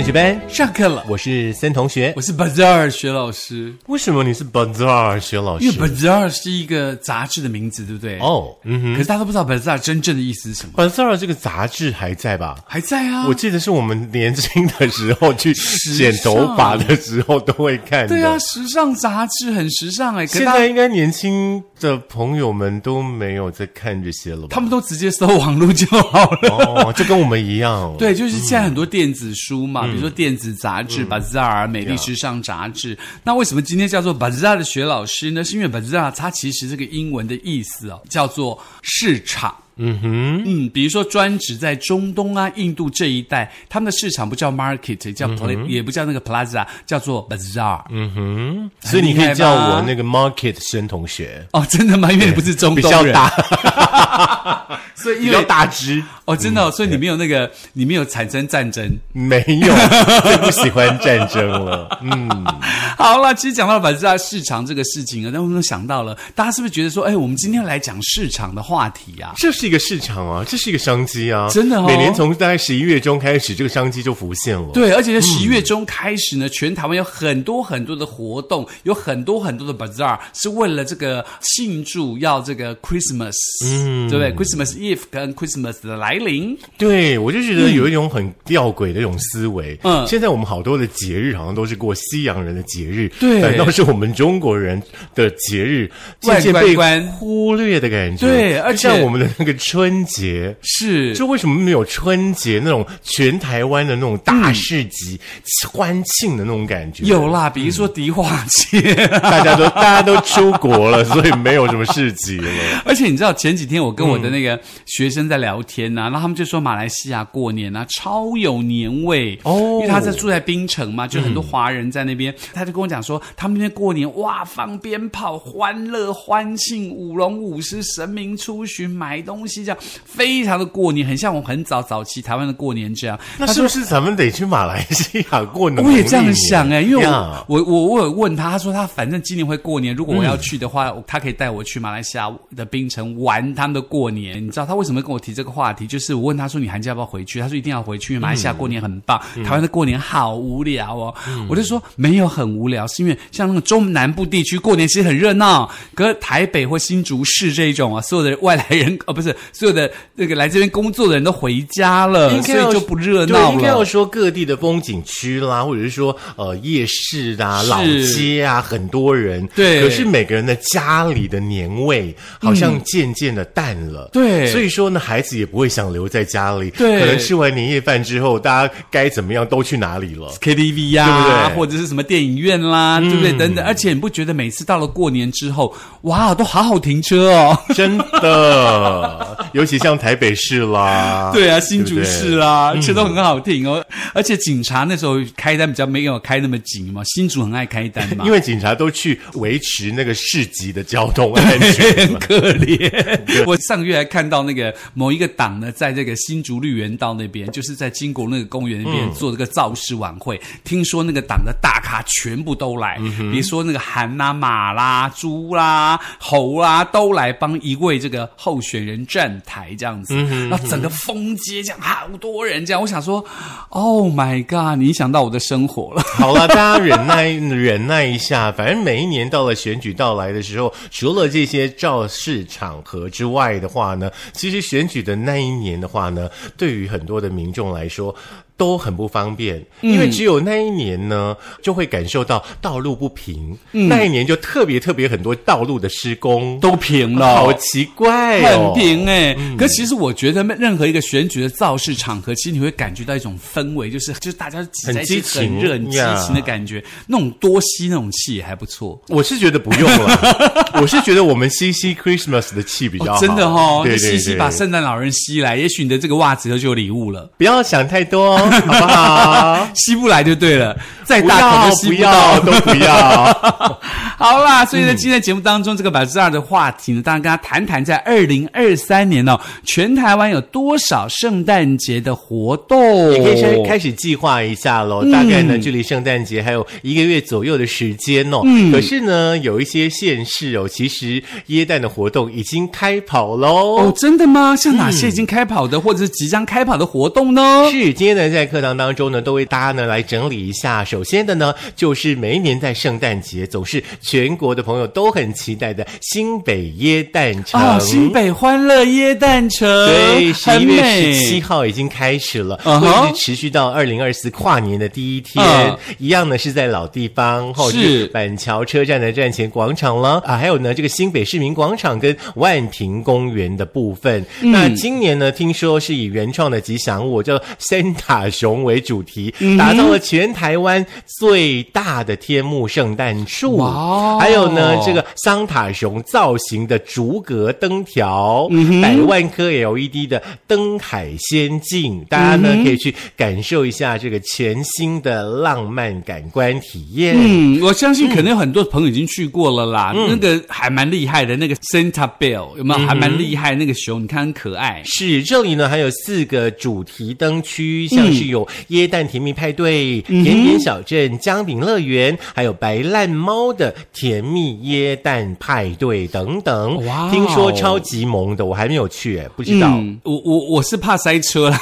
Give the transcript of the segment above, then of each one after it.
升学班上课了，我是森同学我。是 Bazaar 学老师，为什么你是 Bazaar 学老师？因为 Bazaar 是一个杂志的名字，对不对？哦，嗯哼可是大家都不知道 Bazaar 真正的意思是什么，，Bazaar 这个杂志还在吧？还在啊。我记得是我们年轻的时候去剪头发的时候都会看的。对啊，，时尚杂志很时尚哎，现在应该年轻的朋友们都没有在看这些了吧？他们都直接搜网络就好了。哦，就跟我们一样。对，就是现在很多电子书嘛，嗯比如说电子杂志、Bazaar、美丽时尚杂志。那为什么今天叫做 Bazaar 的学老师呢？是因为 Bazaar 它其实这个英文的意思哦，叫做市场。嗯哼，嗯，比如说专职在中东啊、印度这一带，他们的市场不叫 market，叫 pla，、也不叫那个 plaza，叫做 bazaar。嗯哼，所以你可以叫我那个 Market 生同学，哦，真的吗？因为你不是中比东人，较大，所以比较大只。哦，真的、哦，所以你没有那个，你没有产生战争。没有，最不喜欢战争了。嗯，好了，其实讲到 bazaar 市场这个事情啊，那我们想到了，大家是不是觉得说，哎，我们今天来讲市场的话题啊？这是一个市场啊，这是一个商机啊，真的哦。每年从大概十一月中开始，这个商机就浮现了。，对，而且在十一月中开始呢，全台湾有很多很多的活动，有很多很多的 bazaar 是为了这个庆祝要这个 Christmas，嗯，对不对？Christmas Eve 跟 Christmas 的来临，对我就觉得有一种很吊诡的一种思维。嗯。现在我们好多的节日好像都是过西洋人的节日，对。反倒是我们中国人的节日渐外渐被忽略的感觉。对而且像我们的那个春节。是就为什么没有春节那种全台湾的那种大市集、欢庆的那种感觉？有啦，比如说迪化街。大家都大家都出国了，所以没有什么市集了。而且你知道前几天我跟我的那个学生在聊天呐、然后他们就说马来西亚过年啊超有年味哦因为他在住在槟城嘛，就很多华人在那边，他就跟我讲说他们那边过年哇放鞭炮、欢乐欢庆、舞龙舞狮、神明出巡、买东西，这样非常的过年，很像我很早早期台湾的过年这样。那是不是咱们得去马来西亚过年？我也这样想哎、因为呀我我我我有问他，他说他反正今年会过年，如果我要去的话，他可以带我去马来西亚的槟城玩他们的过年。你知道他为什么跟我提这个话题？就是我问他说你寒假要不要回去？他说一定要回去，因为马来西亚过年很棒，台湾的过年好无聊哦。我就说没有很无聊，是因为像那个中南部地区过年其实很热闹，可是台北或新竹市这一种啊，所有的外来人哦不是所有的那个来这边工作的人都回家了，应该所以就不热闹了。应该要说各地的风景区啦，或者是说呃夜市啊、老街啊，很多人。对可是每个人的家里的年味好像渐渐的淡了。对所以说呢，孩子也不会想留在家里。对可能吃完年夜饭之后，大家该怎么样都去哪里了。KTV 呀、对不对或者是什么电影院啦，对不对？等等，而且你不觉得每次到了过年之后，哇，都好好停车哦。真的，尤其像台北市啦，对啊，新竹市啦，这都很好听哦。而且警察那时候开单比较没有开那么紧嘛，新竹很爱开单嘛因。为警察都去维持那个市集的交通安全 很可怜。我上个月还看到那个某一个党呢，在这个新竹绿园道那边，就是在金国那个公园那边做这个造势晚会。听说那个党的大咖全部都来，比如说那个韩啦、马啦、猪啦、猴啦，都来帮一位这个候选人站台这样子。然后整个风街这样，好多人这样。我想说，Oh my God！你影响到我的生活了。好了，大家忍耐忍耐一下，反正每一年到了选举到来的时候，除了这些造势场合之外的话呢，其实选举的那一年的话呢，对于很多的民众来说。都很不方便，因为只有那一年呢，就会感受到道路不平。那一年就特别特别很多道路的施工，都平了，好奇怪哦，很平哎、可其实我觉得任何一个选举的造势场合，其实你会感觉到一种氛围，就是就是大家挤在一起很激情很热、很激情的感觉，那种多吸那种气也还不错。我是觉得不用了，我是觉得我们吸吸 Christmas 的气比较好，真的哦，对吸吸把圣诞老人吸来，也许你的这个袜子就有礼物了。不要想太多哦。好不好？吸不来就对了，再大都吸不到要。都不要。好啦，所以在今天的节目当中，这个百分之二的话题呢，当然跟他谈谈，在二零二三年哦，全台湾有多少圣诞节的活动？也可以先开始计划一下喽。嗯大概呢，距离圣诞节还有一个月左右的时间哦。嗯可是呢，有一些县市哦，其实耶诞的活动已经开跑喽。哦，真的吗？像哪些已经开跑的，或者是即将开跑的活动呢？是，今天呢，在课堂当中呢，都为大家呢来整理一下。首先的呢，就是每一年在圣诞节，总是全国的朋友都很期待的新北耶诞城。哦，新北欢乐耶诞城，对，十很一月美十七号已经开始了，会一直持续到二零二四跨年的第一天。嗯一样呢是在老地方，是板桥车站的站前广场了啊，还有呢这个新北市民广场跟万平公园的部分。嗯那今年呢，听说是以原创的吉祥物叫森塔熊为主题，打造了全台湾最大的天幕圣诞树，哦还有呢这个桑塔熊造型的竹格灯条，百万颗 LED 的灯海仙境，大家呢、可以去感受一下这个全新的浪漫感官体验。嗯，我相信可能有很多朋友已经去过了啦，那个还蛮厉害的，那个 Santa Bell 有没有？还蛮厉害，那个熊你看很可爱。是，这里呢还有四个主题灯区，像是有椰蛋甜蜜派对、甜点小镇、姜饼乐园，还有白烂猫的甜蜜椰蛋派对等等。哇哦听说超级萌的，我还没有去，哎不知道。嗯，我我我是怕塞车啦，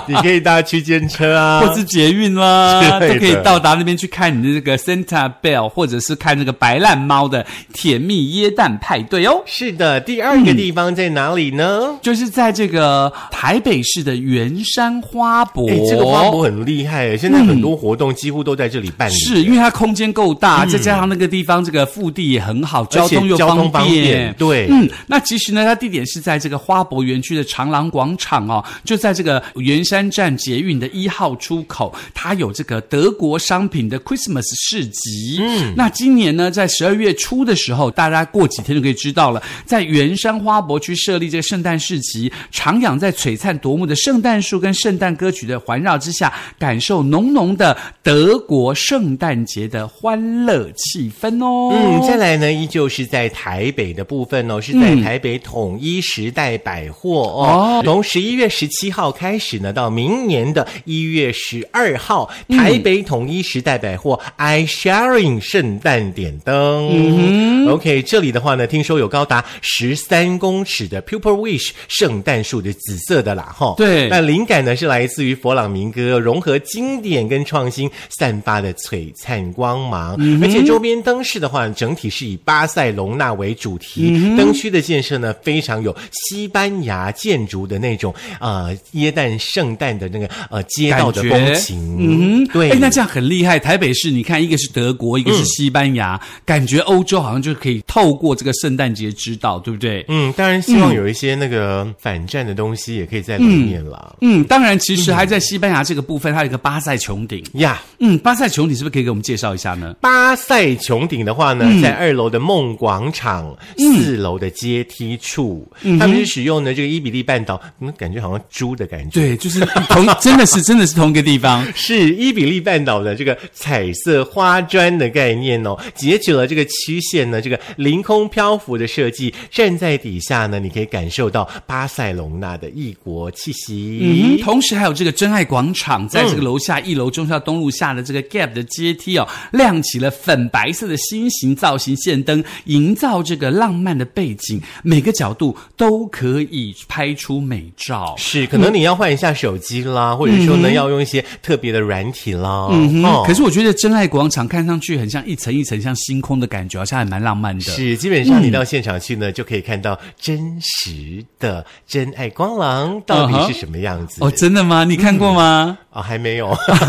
你可以搭区间车啊，或是捷运啦，都可以到达那边去看你的这个 Santa Bell，或者是看那个白烂猫的甜蜜椰蛋派对哦。是的，第二个地方在哪里呢？就是在这个台北市的圆山花博，哎，这个花博很厉害耶，现在很多活动几乎都在这里办理。是因为它空间够大，再加上那个地方这个腹地也很好，交通又方便。便对嗯，那其实呢，它地点是在这个花博园区的长廊广场哦，就在这个圆山站捷运的一号出口，它有这个德国商品的 Christmas 市集。嗯，那今年呢，在十二月初的时候，大家过几天就可以知道了，在圆山花博区设立这个圣诞市集，徜徉在璀璨夺目的圣诞树跟圣诞歌曲的环绕之下，感受浓浓的德国圣诞节的欢乐气氛哦。嗯，再来呢，依旧是在台北的部分哦，是在台北统一时代百货哦。哦从十一月十七号开始呢，到明年的一月十二号，台北统一时代百货 i sharing 圣诞点灯。嗯 OK，这里的话呢，听说有高达十三公尺的 Pupil Wish 圣诞树的紫色的啦，哈。对那灵感呢是来自于佛朗明哥，融合经典跟创新，散发的璀璨光芒。而且周边灯饰的话，整体是以巴塞隆纳为主题，灯区的建设呢非常有西班牙建筑的那种呃耶诞圣诞的那个呃街道的风情。嗯，对，哎，那这样很厉害。台北市，你看，一个是德国，一个是西班牙，感觉欧洲好像就可以透过这个圣诞节知道，对不对？嗯，当然希望有一些那个反战的东西也可以在里面啦。嗯，当然，其实还在西班牙这个部分，它有一个巴塞穹顶。呀，嗯，巴塞穹顶是不是可以给我们介绍一下呢？巴塞穹顶的话呢，在二楼的梦广场，四楼的阶梯处，他们是使用的这个伊比利半岛，嗯，感觉好像猪的感觉。对，就是同，真的是真的是同一个地方。是伊比利半岛的这个彩色花砖的概念哦，截取了这个曲线呢，这个凌空漂浮的设计，站在底下呢，你可以感受到巴塞隆纳的异国气息。嗯，同时还有这个真爱广场，在这个楼下一楼中校东路下的这个 Gap 的阶梯哦，亮起了粉白色的心形造型线灯，营造这个浪漫的背景，每个角度都可以拍出美照。是，可能你要换一下手机啦，或者说呢，要用一些特别的软体啦。嗯哦可是我觉得真爱广场看上去很像一层一层像星空的感觉，好像还蛮浪漫的。是，基本上你到现场去呢，就可以看到真实的真爱光廊到底是什么样子。哦，真的吗？你看过吗？啊，还没有。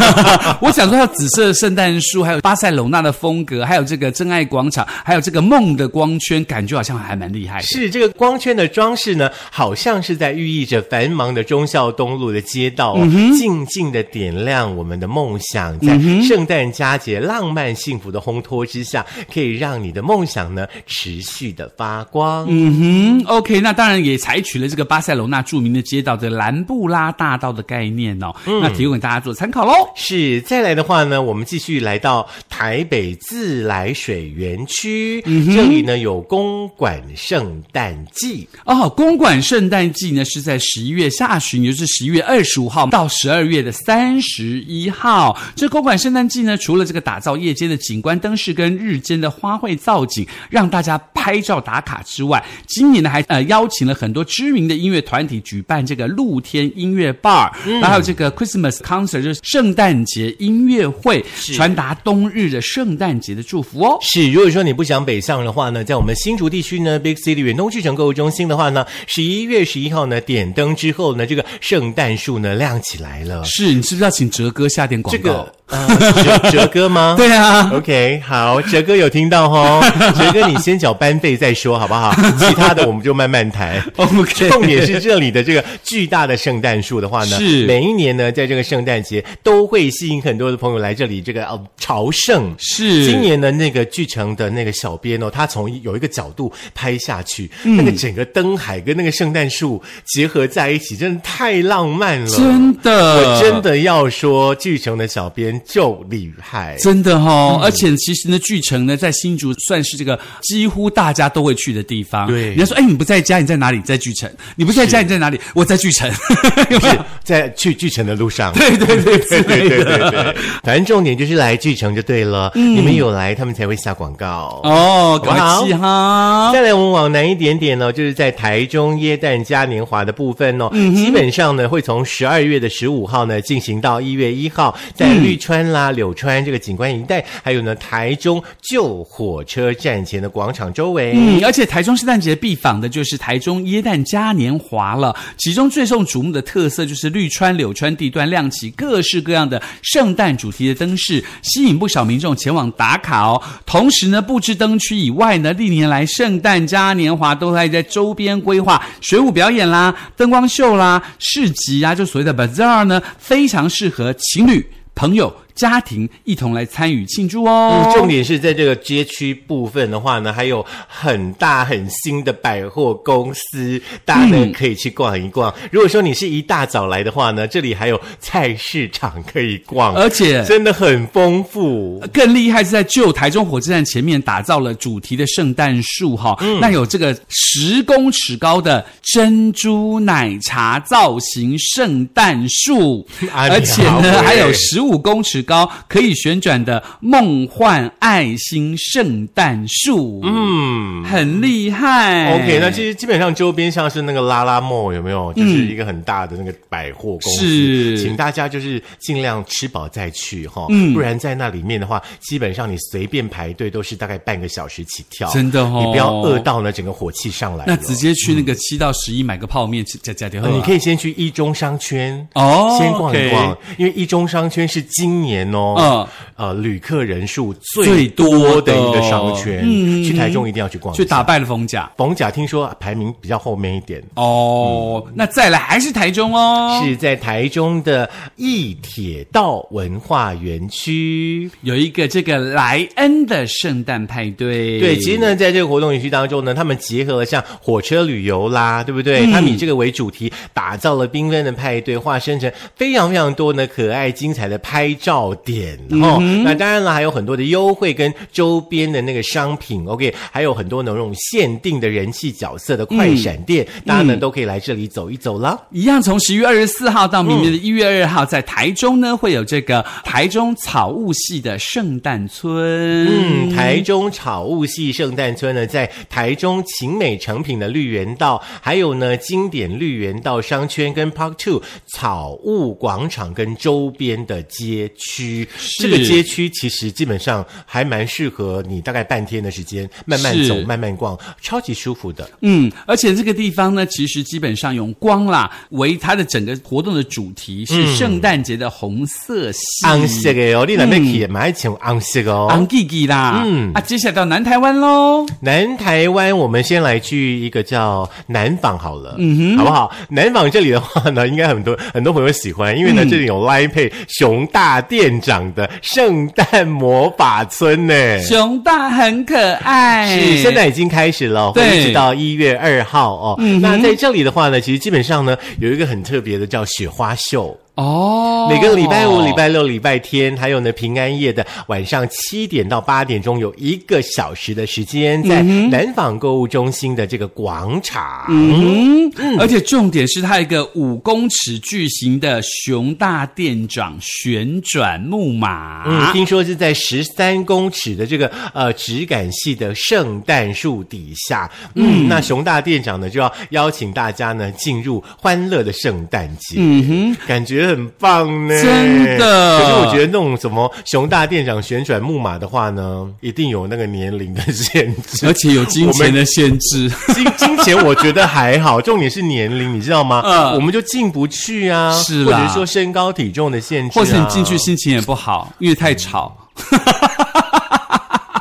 我想说，还有紫色的圣诞树，还有巴塞隆纳的风格，还有这个真爱广场，还有这个梦的光圈，感觉好像还蛮厉害的。是这个光圈的装饰呢，好像是在寓意着繁忙的忠孝东路的街道、哦，静静的点亮我们的梦想，在圣诞佳节浪漫幸福的烘托之下，可以让你的梦想呢持续的发光。嗯哼，OK，那当然也采取了这个巴塞隆纳著名的街道的兰布拉大道的概念哦，那提供给大家做参考喽。是，再来的话呢，我们继续来到台北自来水园区，这里呢有公馆圣诞季。哦，公馆圣诞季呢是在十一月下旬，也就是十一月二十五号到十二月的三十一号。这公馆圣诞季呢，除了这个打造夜间的景观灯饰跟日间的花卉造景，让大家拍照打卡之外，今年呢还呃邀请了很多知名的音乐团体举办这个露天音乐 bar，、然后还有这个 Christmas concert，就是圣诞节音乐会，传达冬日的圣诞节的祝福哦。是，如果说你不想北上的话呢，在我们新竹地区呢，Big City 远东巨城购物中心的话呢，十一月十一号呢点灯之后呢，这个圣诞树呢亮起来了。是你是不是要请哲哥下点广告？这个呃，哲哲哥吗？对啊，OK，好，哲哥有听到哦，哲哥你先缴班费再说好不好？其他的我们就慢慢谈。OK 重点是这里的这个巨大的圣诞树的话呢，是每一年呢，在这个圣诞节都会吸引很多的朋友来这里这个呃朝圣。是今年呢，那个巨城的那个小编哦，他从有一个角度拍下去，嗯那个整个灯海跟那个圣诞树结合在一起，真的太浪漫了。真的，我真的要说，巨城的小编就厉害，真的哈！而且其实呢，巨城呢，在新竹算是这个几乎大家都会去的地方。对，人家说：“哎，你不在家，你在哪里？”在巨城。你不在家，你在哪里？我在巨城。哈哈，在去巨城的路上。对对对对对对对。反正重点就是来巨城就对了。嗯，你们有来，他们才会下广告哦。好，再来我们往南一点点呢，就是在台中耶诞嘉年华的部分哦。嗯。基本上呢，会从十二月的十五号呢进行到一月一号，在绿。川啦、柳川这个景观一带，还有呢台中旧火车站前的广场周围。嗯，而且台中圣诞节必访的就是台中耶诞嘉年华了。其中最受瞩目的特色就是绿川、柳川地段亮起各式各样的圣诞主题的灯饰，吸引不少民众前往打卡哦。同时呢，布置灯区以外呢，历年来圣诞嘉年华都还在周边规划水舞表演啦、灯光秀啦、市集啊，就所谓的 bazaar 呢，非常适合情侣、朋友、家庭一同来参与庆祝哦。嗯，重点是在这个街区部分的话呢，还有很大很新的百货公司，大家呢可以去逛一逛。如果说你是一大早来的话呢，这里还有菜市场可以逛，而且真的很丰富。更厉害是在旧台中火车站前面打造了主题的圣诞树哈，那有这个十公尺高的珍珠奶茶造型圣诞树，啊而且呢还有十五公尺高可以旋转的梦幻爱心圣诞树，嗯，很厉害。OK，那其实基本上周边像是那个拉拉 mall 有没有？就是一个很大的那个百货公司，是。请大家就是尽量吃饱再去哈，嗯，不然在那里面的话，基本上你随便排队都是大概半个小时起跳，真的哦。你不要饿到呢整个火气上来。那直接去那个七到十一买个泡面吃加加掉。呃你可以先去一中商圈哦先逛一逛因为一中商圈是今年哦，嗯呃，旅客人数最最多多的一个商圈，嗯去台中一定要去逛。去打败了逢甲。逢甲，听说排名比较后面一点。哦，那再来还是台中哦，是在台中的义铁道文化园区。有一个这个莱恩的圣诞派对。对，其实呢，在这个活动园区当中呢，他们结合了像火车旅游啦，对不对？他们以这个为主题，打造了缤纷的派对，化身成非常非常多呢可爱精彩的拍照点哦。那当然了，还有很多的优惠跟周边的那个商品，OK，还有很多那种限定的人气角色的快闪店，大家呢都可以来这里走一走啦。一样从十月二十四号到明年的一月二号，在台中呢会有这个台中草悟系的圣诞村。嗯，台中草悟系圣诞村呢，在台中晴美成品的绿园道，还有呢经典绿园道商圈跟 Park Two 草悟广场跟周边的街区。区，这个街区其实基本上还蛮适合你，大概半天的时间慢慢走、慢慢逛，超级舒服的。嗯，而且这个地方呢，其实基本上用光啦为它的整个活动的主题是圣诞节的红色系。红色的哦，你那边去买请红色哦，红吉吉啦。嗯，啊，接下来到南台湾喽。南台湾，我们先来去一个叫南纺好了，嗯哼，好不好？南纺这里的话呢，应该很多很多朋友喜欢，因为呢，这里有 Line Pay 熊大店长的圣诞魔法村呢。熊大很可爱，是现在已经开始了，会一直到一月二号哦。那在这里的话呢，其实基本上呢，有一个很特别的叫雪花秀。哦，每个礼拜五、礼拜六、礼拜天，还有呢平安夜的晚上七点到八点钟，有一个小时的时间，在南纺购物中心的这个广场。嗯，而且重点是它一个五公尺巨型的熊大店长旋转木马。嗯，听说是在十三公尺的这个呃质感系的圣诞树底下。嗯，那熊大店长呢就要邀请大家呢进入欢乐的圣诞节。嗯哼，感觉。很棒呢，真的。可是我觉得那种什么熊大店长旋转木马的话呢，一定有那个年龄的限制，而且有金钱的限制。金金钱我觉得还好，重点是年龄，你知道吗？嗯，我们就进不去啊，是或者说身高体重的限制，或是你进去心情也不好，因为太吵。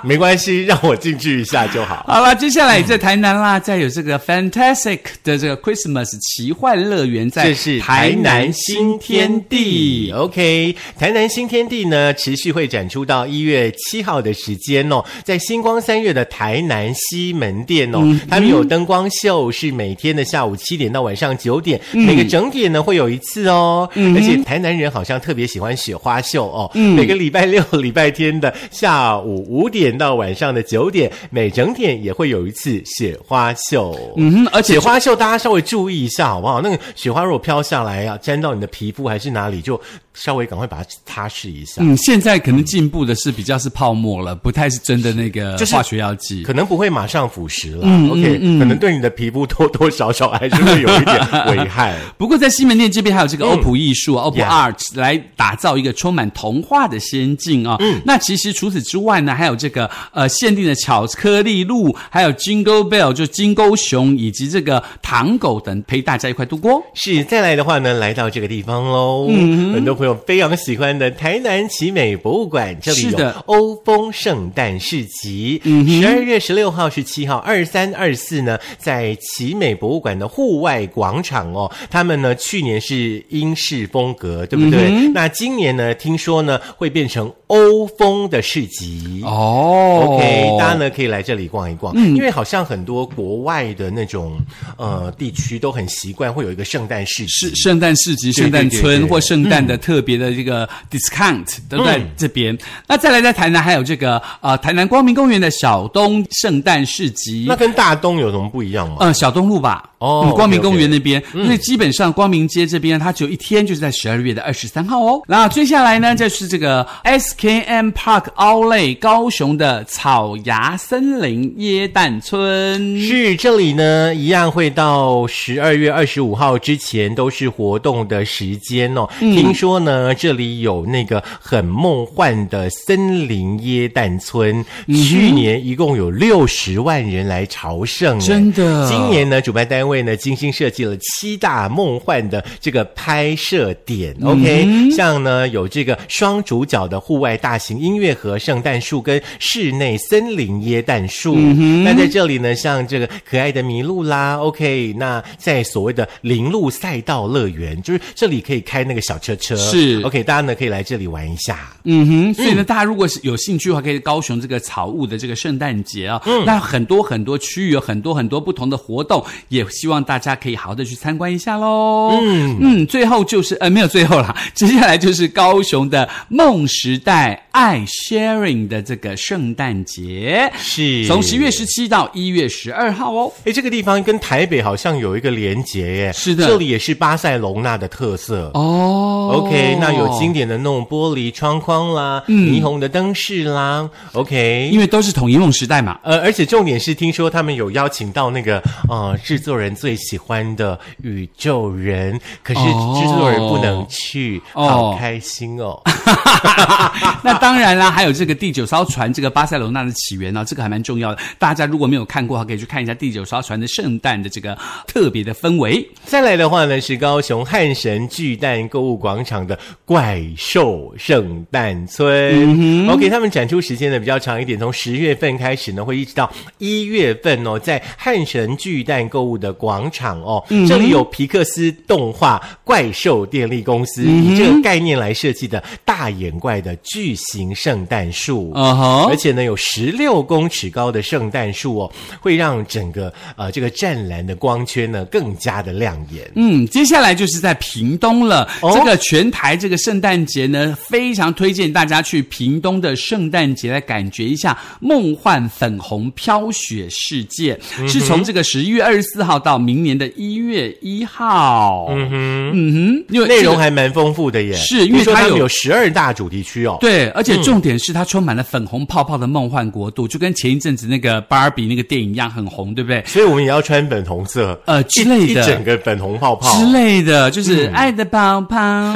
没关系，让我进去一下就好。好了，接下来在台南啦，再有这个 Fantastic 的这个 Christmas 奇幻乐园，在这是台南新天地。OK，台南新天地呢，持续会展出到一月七号的时间哦，在星光三月的台南西门店哦，他们有灯光秀，是每天的下午七点到晚上九点，每个整点呢会有一次哦。而且台南人好像特别喜欢雪花秀哦，每个礼拜六、礼拜天的下午五点。到晚上的九点，每整点也会有一次雪花秀。嗯哼，而且雪花秀大家稍微注意一下好不好？那个雪花如果飘下来啊，沾到你的皮肤还是哪里，就稍微赶快把它擦拭一下。嗯，现在可能进步的是比较是泡沫了，不太是真的那个化学药剂，可能不会马上腐蚀了。嗯 OK，可能对你的皮肤多多少少还是会有一点 危害。不过在西门店这边还有这个欧普艺术、欧普 Art 来打造一个充满童话的仙境啊。嗯，那其实除此之外呢，还有这个。呃，限定的巧克力鹿，还有 Jingle Bell 就金钩熊，以及这个糖狗等，陪大家一块度过。是，再来的话呢，来到这个地方喽。嗯，很多朋友非常喜欢的台南奇美博物馆，这里有欧风圣诞市集。嗯，十二月十六号、十七号，二三、二四呢，在奇美博物馆的户外广场哦。他们呢，去年是英式风格，对不对？那今年呢，听说呢，会变成欧风的市集哦。OK，大家呢可以来这里逛一逛，因为好像很多国外的那种呃地区都很习惯会有一个圣诞市集、是圣诞市集、圣诞村或圣诞的特别的这个 discount 都在这边。那再来在台南还有这个呃台南光明公园的小东圣诞市集，那跟大东有什么不一样吗？呃，小东路吧。哦，光明公园那边，因为基本上光明街这边它只有一天，就是在十二月的二十三号哦。那接下来呢，就是这个 SKM Park Outlet 高雄的草芽森林椰蛋村，是这里呢，一样会到十二月二十五号之前都是活动的时间哦。听说呢，这里有那个很梦幻的森林椰蛋村，去年一共有六十万人来朝圣，真的。今年呢，主办单位。呢精心设计了七大梦幻的这个拍摄点，OK，像呢有这个双主角的户外大型音乐盒、圣诞树跟室内森林椰蛋树。那在这里呢，像这个可爱的麋鹿啦，OK，那在所谓的林路赛道乐园，就是这里可以开那个小车车，是 OK，大家呢可以来这里玩一下。嗯哼，所以呢，大家如果是有兴趣的话，可以高雄这个草物的这个圣诞节啊，嗯那很多很多区域有很多很多不同的活动，也。希望大家可以好好的去参观一下喽。嗯嗯，最后就是呃没有最后了，接下来就是高雄的梦时代爱 sharing 的这个圣诞节，是从十月十七到一月十二号哦。哎，这个地方跟台北好像有一个连结耶。是的，这里也是巴塞隆纳的特色哦。OK，那有经典的那种玻璃窗框啦，霓虹的灯饰啦。OK，因为都是统一梦时代嘛。呃，而且重点是听说他们有邀请到那个呃制作人。最喜欢的宇宙人，可是制作人不能去，好开心哦。那当然啦，还有这个第九艘船，这个巴塞罗那的起源呢、这个还蛮重要的。大家如果没有看过，可以去看一下第九艘船的圣诞的这个特别的氛围。再来的话呢，是高雄汉神巨蛋购物广场的怪兽圣诞村。OK，他们展出时间呢比较长一点，从十月份开始呢，会一直到一月份哦，在汉神巨蛋购物的广场哦，这里有皮克斯动画怪兽电力公司、以这个概念来设计的大眼怪的巨型圣诞树。而且呢，有十六公尺高的圣诞树哦，会让整个呃这个湛蓝的光圈呢更加的亮眼。嗯，接下来就是在屏东了。哦这个全台这个圣诞节呢，非常推荐大家去屏东的圣诞节来感觉一下梦幻粉红飘雪世界。嗯是从这个十一月二十四号到明年的一月一号。嗯哼，嗯哼，因为内容还蛮丰富的耶，是因为它有十二大主题区哦。对，而且重点是它充满了粉红泡泡的梦幻国度，就跟前一阵子那个芭比那个电影一样很红，对不对？所以我们也要穿粉红色，呃之类的一整个粉红泡泡。之类的，就是爱的泡泡。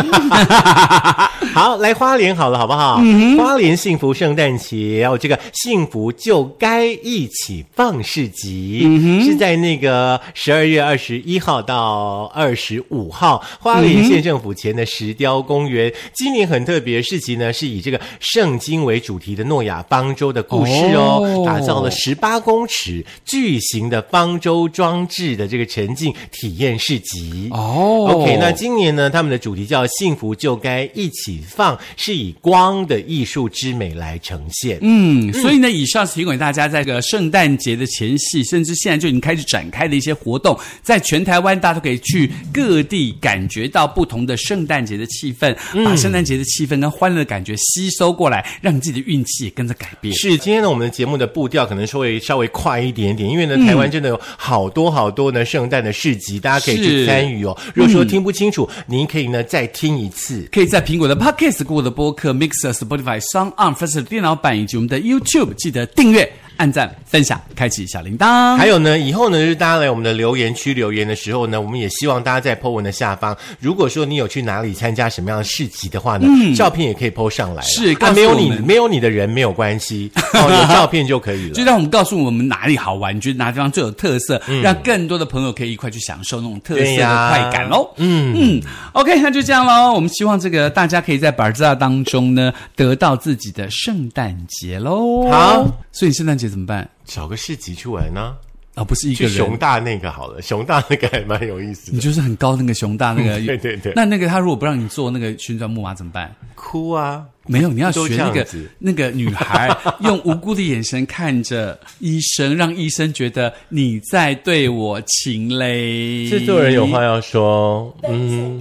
好，来花莲好了，好不好？嗯花莲幸福圣诞节哦，这个幸福就该一起放市集，嗯是在那个十二月二十一号到二十五号，花莲县政府前的石雕公园。今年很特别，市集呢是以这个圣经为主题的诺亚方舟的故事哦，哦打造了十八公尺巨型的方舟装置的这个沉浸体验市集。哦 OK，那今年呢，他们的主题叫“幸福就该一起放”，是以光的艺术之美来呈现。嗯，所以呢，以上是提供给大家在这个圣诞节的前夕，甚至现在就已经开始展开的一些活动，在全台湾大家都可以去各地感觉到不同的圣诞节的气氛，把圣诞节的气氛跟欢乐的感觉吸收过来，让你自己的运气也跟着改变。是，今天呢，我们的节目的步调可能稍微稍微快一点点，因为呢，台湾真的有好多好多呢圣诞的市集，大家可以去是参与哦。如果说听不清楚，您可以呢再听一次。可以在苹果的 Podcast、Google 的播客、Mixer、Spotify、Sound On、First 的电脑版以及我们的 YouTube，记得订阅、按赞、分享、开启小铃铛。还有呢，以后呢，就是大家来我们的留言区留言的时候呢，我们也希望大家在 po 文的下方，如果说你有去哪里参加什么样的市集的话呢，照片也可以 po 上来。是告啊，没有你没有你的人没有关系，哦，有照片就可以了 就。让我们告诉我们哪里好玩，你觉得哪地方最有特色，让更多的朋友可以一块去享受那种特色的对快感喽。嗯嗯，OK，那就这样喽。我们希望这个大家可以在板子当中呢，得到自己的圣诞节喽。好，所以圣诞节怎么办？找个市集去玩呢、啊、不是一个人熊。大那个好了，熊大那个还蛮有意思的。你就是很高那个熊大那个，对对对那那个他如果不让你坐那个旋转木马怎么办？哭啊！没有，你要学那个那个女孩用无辜的眼神看着医生，让医生觉得你在对我情嘞。制作人有话要说，嗯，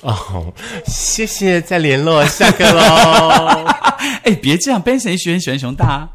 哦，谢谢，再联络，下课喽。哎，别这样，Benson 也喜欢喜欢熊大、啊。